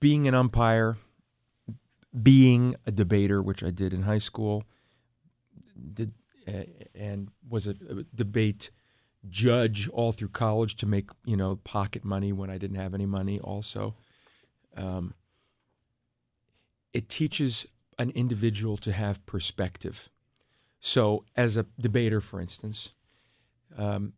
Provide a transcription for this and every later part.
being an umpire, being a debater, which I did in high school, did uh, and was a, a, debate judge all through college to make you know pocket money when I didn't have any money. Also, um, it teaches an individual to have perspective. So, as a debater, for instance, um,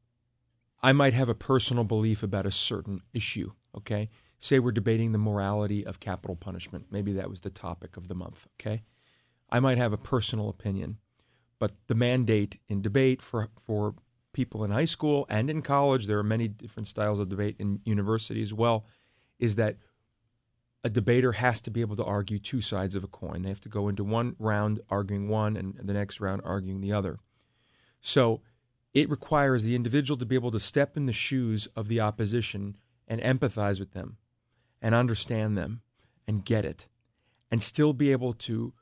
I might have a personal belief about a certain issue. Okay, say we're debating the morality of capital punishment. Maybe that was the topic of the month. Okay, I might have a personal opinion, but the mandate in debate for for people in high school and in college, there are many different styles of debate in university as well, is that a debater has to be able to argue two sides of a coin. They have to go into one round arguing one and the next round arguing the other. So it requires the individual to be able to step in the shoes of the opposition and empathize with them and understand them and get it and still be able to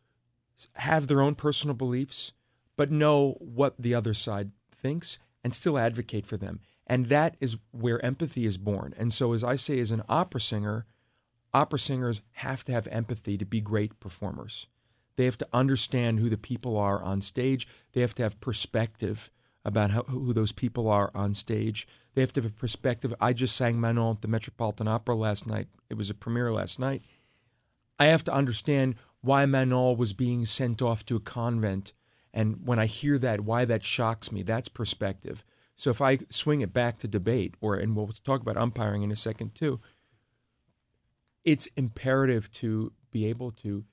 have their own personal beliefs but know what the other side thinks and still advocate for them. And that is where empathy is born. And so, as I say, as an opera singer, opera singers have to have empathy to be great performers. They have to understand who the people are on stage. They have to have perspective about how, who those people are on stage. They have to have a perspective. I just sang Manon at the Metropolitan Opera last night. It was a premiere last night. I have to understand why Manon was being sent off to a convent and when I hear that, why that shocks me, that's perspective. So if I swing it back to debate, or and we'll talk about umpiring in a second too, it's imperative to be able to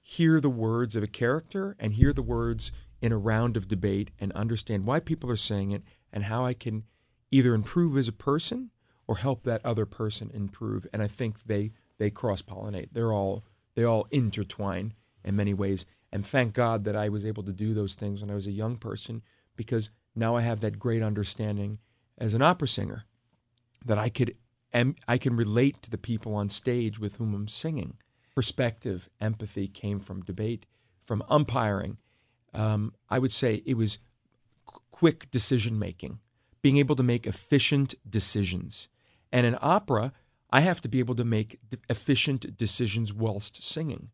hear the words of a character and hear the words in a round of debate and understand why people are saying it and how I can either improve as a person or help that other person improve. And I think they they cross pollinate. They're all they all intertwine in many ways. And thank God that I was able to do those things when I was a young person because now I have that great understanding as an opera singer that I could I can relate to the people on stage with whom I'm singing. Perspective, empathy came from debate, from umpiring. Um, I would say it was quick decision making, being able to make efficient decisions. And in opera, I have to be able to make efficient decisions whilst singing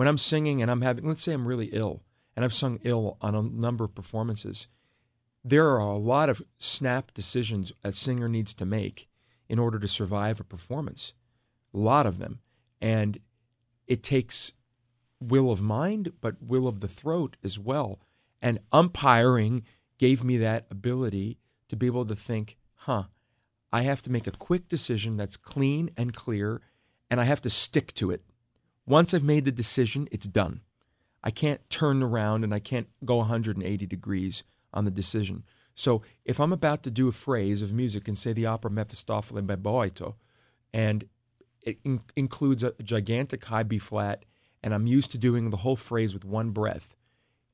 when I'm singing and I'm having, let's say I'm really ill and I've sung ill on a number of performances, there are a lot of snap decisions a singer needs to make in order to survive a performance. A lot of them. And it takes will of mind, but will of the throat as well. And umpiring gave me that ability to be able to think, huh, I have to make a quick decision that's clean and clear, and I have to stick to it. Once I've made the decision, it's done. I can't turn around and I can't go 180 degrees on the decision. So if I'm about to do a phrase of music and say the opera Mephistopheles by Boito, and it in- includes a gigantic high B flat, and I'm used to doing the whole phrase with one breath,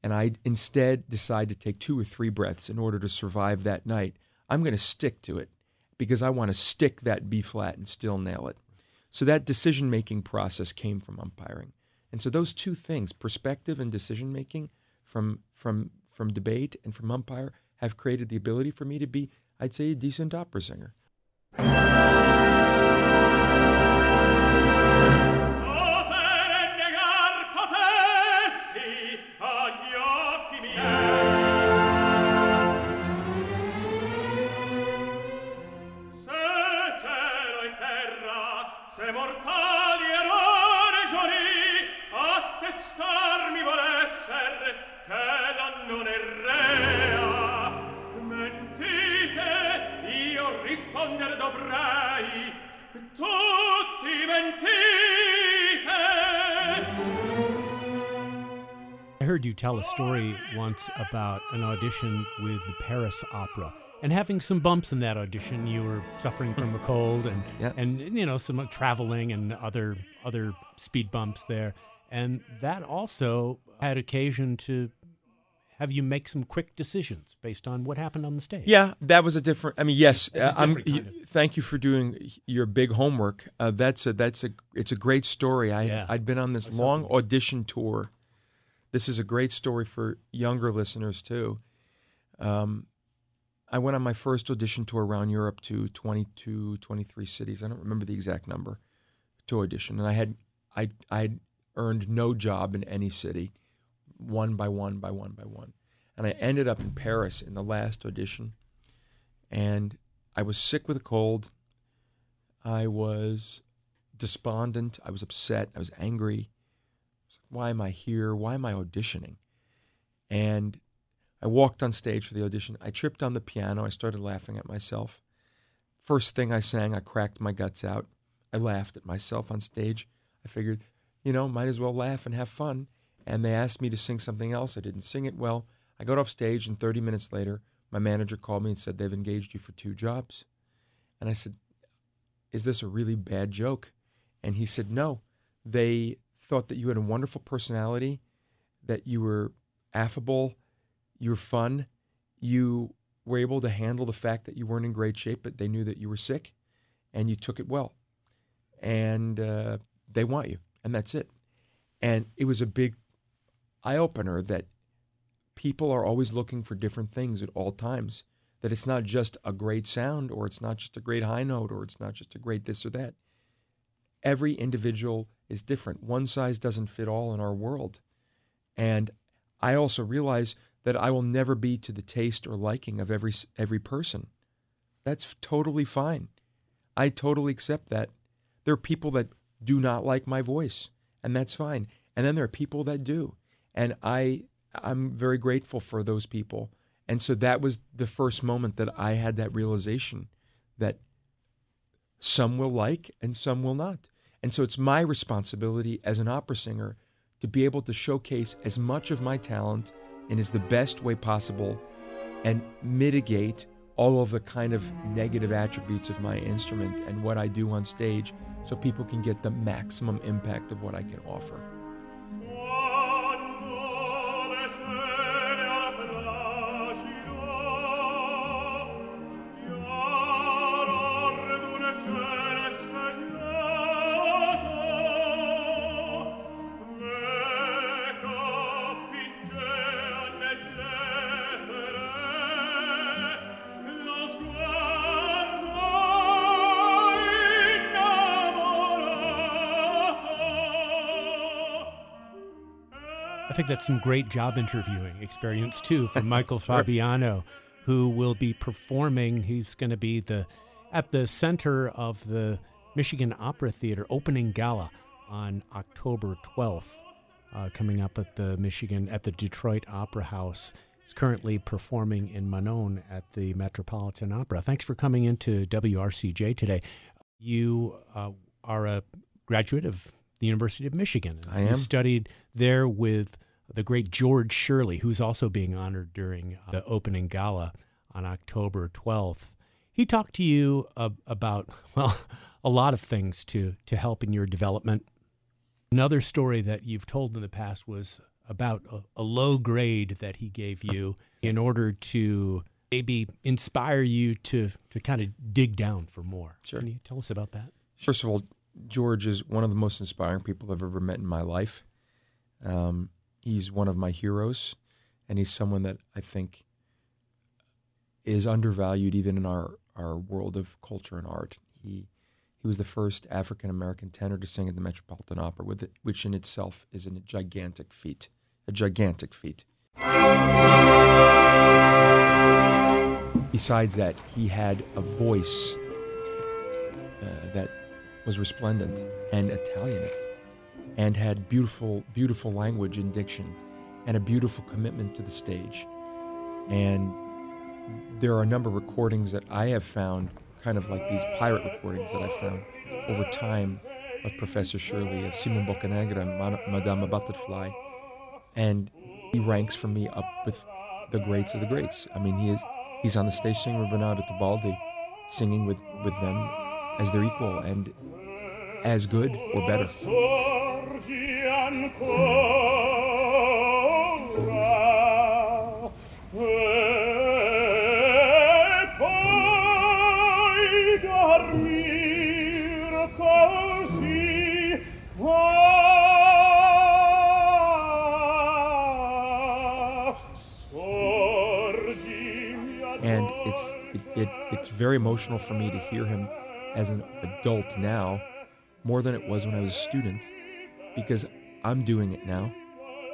and I instead decide to take two or three breaths in order to survive that night, I'm going to stick to it because I want to stick that B flat and still nail it. So that decision making process came from umpiring. And so those two things, perspective and decision making from from from debate and from umpire have created the ability for me to be, I'd say, a decent opera singer. Heard you tell a story once about an audition with the Paris Opera and having some bumps in that audition. You were suffering from a cold and yeah. and you know some traveling and other other speed bumps there, and that also had occasion to have you make some quick decisions based on what happened on the stage. Yeah, that was a different. I mean, yes, uh, I'm. Kind of. Thank you for doing your big homework. Uh, that's a that's a it's a great story. I yeah. I'd been on this long audition tour this is a great story for younger listeners too. Um, I went on my first audition tour around Europe to 22, 23 cities. I don't remember the exact number. to audition, and I had I I earned no job in any city, one by one by one by one, and I ended up in Paris in the last audition, and I was sick with a cold. I was despondent. I was upset. I was angry. Why am I here? Why am I auditioning? And I walked on stage for the audition. I tripped on the piano. I started laughing at myself. First thing I sang, I cracked my guts out. I laughed at myself on stage. I figured, you know, might as well laugh and have fun. And they asked me to sing something else. I didn't sing it well. I got off stage, and 30 minutes later, my manager called me and said, They've engaged you for two jobs. And I said, Is this a really bad joke? And he said, No. They thought that you had a wonderful personality, that you were affable, you were fun, you were able to handle the fact that you weren't in great shape, but they knew that you were sick, and you took it well. And uh, they want you, and that's it. And it was a big eye opener that people are always looking for different things at all times. That it's not just a great sound, or it's not just a great high note, or it's not just a great this or that. Every individual is different. One size doesn't fit all in our world. And I also realize that I will never be to the taste or liking of every every person. That's totally fine. I totally accept that. There are people that do not like my voice, and that's fine. And then there are people that do. And I I'm very grateful for those people. And so that was the first moment that I had that realization that some will like and some will not. And so it's my responsibility as an opera singer to be able to showcase as much of my talent in as the best way possible and mitigate all of the kind of negative attributes of my instrument and what I do on stage so people can get the maximum impact of what I can offer. Think that's some great job interviewing experience too from Michael Fabiano, who will be performing. He's going to be the at the center of the Michigan Opera Theater opening gala on October 12th, uh, coming up at the Michigan at the Detroit Opera House. He's currently performing in Manon at the Metropolitan Opera. Thanks for coming into WRCJ today. You uh, are a graduate of the University of Michigan. I am. You studied there with the great George Shirley, who's also being honored during uh, the opening gala on October 12th. He talked to you uh, about, well, a lot of things to, to help in your development. Another story that you've told in the past was about a, a low grade that he gave you in order to maybe inspire you to, to kind of dig down for more. Sure. Can you tell us about that? First of all, George is one of the most inspiring people I've ever met in my life. Um, he's one of my heroes, and he's someone that I think is undervalued even in our, our world of culture and art. He he was the first African American tenor to sing at the Metropolitan Opera, it, which in itself is a gigantic feat, a gigantic feat. Besides that, he had a voice uh, that was resplendent and Italian and had beautiful, beautiful language and diction and a beautiful commitment to the stage. And there are a number of recordings that I have found, kind of like these pirate recordings that I found over time of Professor Shirley, of Simon Boccanegra, Madame Butterfly. And he ranks for me up with the greats of the greats. I mean, he is he's on the stage singing with Bernardo Tebaldi, singing with, with them as their equal and as good or better. And it's it, it, it's very emotional for me to hear him as an adult now more than it was when I was a student because I'm doing it now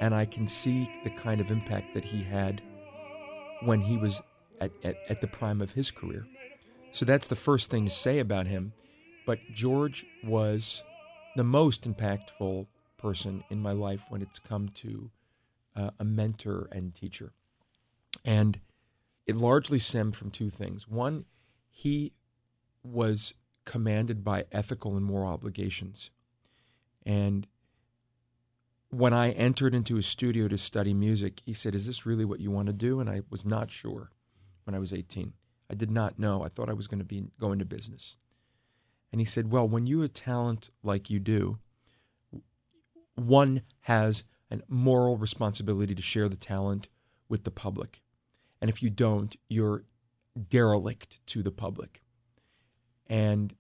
and I can see the kind of impact that he had when he was at, at, at the prime of his career. So that's the first thing to say about him. But George was the most impactful person in my life when it's come to uh, a mentor and teacher. And it largely stemmed from two things. One, he was commanded by ethical and moral obligations. And when I entered into his studio to study music, he said, Is this really what you want to do? And I was not sure when I was 18. I did not know. I thought I was going to be go into business. And he said, Well, when you have talent like you do, one has a moral responsibility to share the talent with the public. And if you don't, you're derelict to the public. And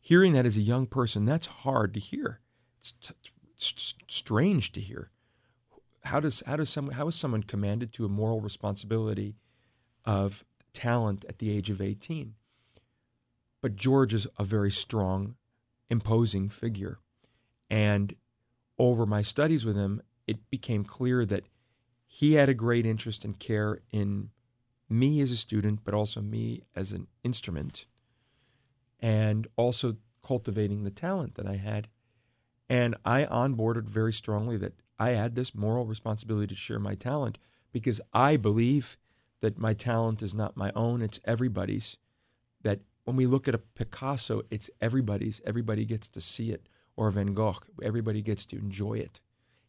hearing that as a young person, that's hard to hear. It's, t- it's strange to hear. How does how does someone how is someone commanded to a moral responsibility of talent at the age of 18? But George is a very strong, imposing figure. And over my studies with him, it became clear that he had a great interest and care in me as a student, but also me as an instrument, and also cultivating the talent that I had. And I onboarded very strongly that I had this moral responsibility to share my talent because I believe that my talent is not my own, it's everybody's. That when we look at a Picasso, it's everybody's. Everybody gets to see it. Or Van Gogh, everybody gets to enjoy it.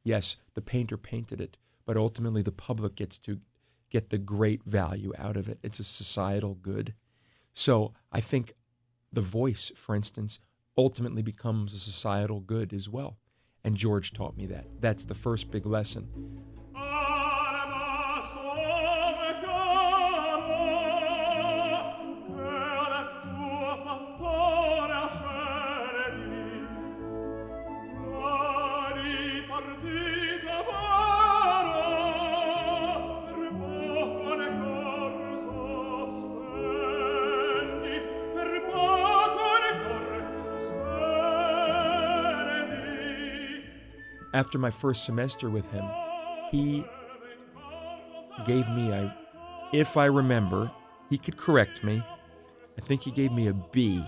Yes, the painter painted it, but ultimately the public gets to get the great value out of it. It's a societal good. So I think the voice, for instance, ultimately becomes a societal good as well. And George taught me that. That's the first big lesson. After my first semester with him, he gave me a, if I remember, he could correct me. I think he gave me a B,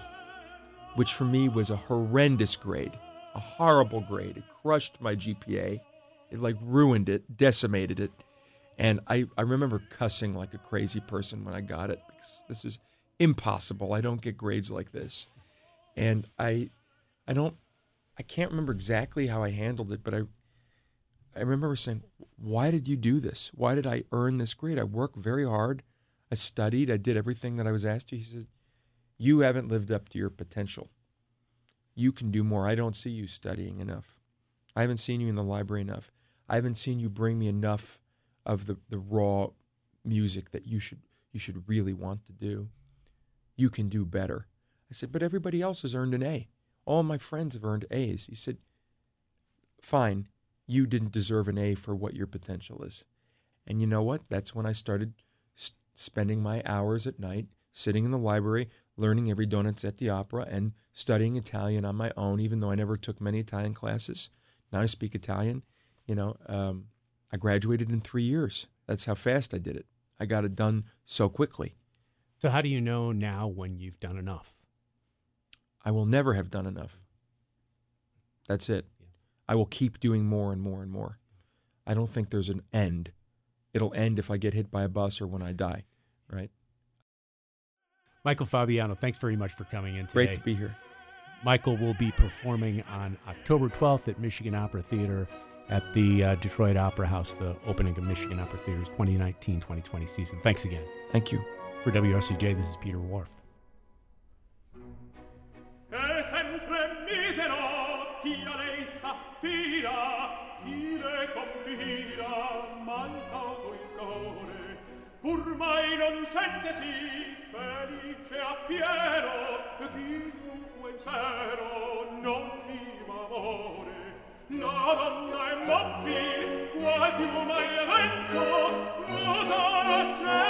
which for me was a horrendous grade, a horrible grade. It crushed my GPA. It like ruined it, decimated it. And I, I remember cussing like a crazy person when I got it because this is impossible. I don't get grades like this. And I I don't I can't remember exactly how I handled it, but I I remember saying, "Why did you do this? Why did I earn this grade? I worked very hard. I studied. I did everything that I was asked to." He said, "You haven't lived up to your potential. You can do more. I don't see you studying enough. I haven't seen you in the library enough. I haven't seen you bring me enough of the, the raw music that you should you should really want to do. You can do better." I said, "But everybody else has earned an A." All my friends have earned A's. He said, Fine, you didn't deserve an A for what your potential is. And you know what? That's when I started st- spending my hours at night sitting in the library, learning every donuts at the opera, and studying Italian on my own, even though I never took many Italian classes. Now I speak Italian. You know, um, I graduated in three years. That's how fast I did it. I got it done so quickly. So, how do you know now when you've done enough? I will never have done enough. That's it. I will keep doing more and more and more. I don't think there's an end. It'll end if I get hit by a bus or when I die, right? Michael Fabiano, thanks very much for coming in today. Great to be here. Michael will be performing on October 12th at Michigan Opera Theater at the uh, Detroit Opera House, the opening of Michigan Opera Theater's 2019 2020 season. Thanks again. Thank you. For WRCJ, this is Peter Whorf. chi lei s'affida, chi le confida, mancato il core, pur mai non sente sì, felice a pieno, chi fu quel sero non viva amore. La donna è mobile, qual più mai evento, la donna